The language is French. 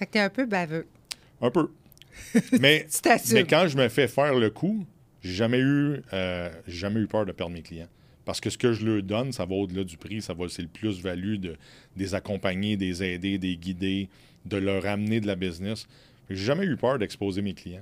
Fait que t'es un peu baveux. Un peu. mais, mais quand je me fais faire le coup, j'ai jamais eu euh, jamais eu peur de perdre mes clients. Parce que ce que je leur donne, ça va au-delà du prix, ça va c'est le plus-value de des accompagner, des aider, des guider, de leur amener de la business. J'ai jamais eu peur d'exposer mes clients.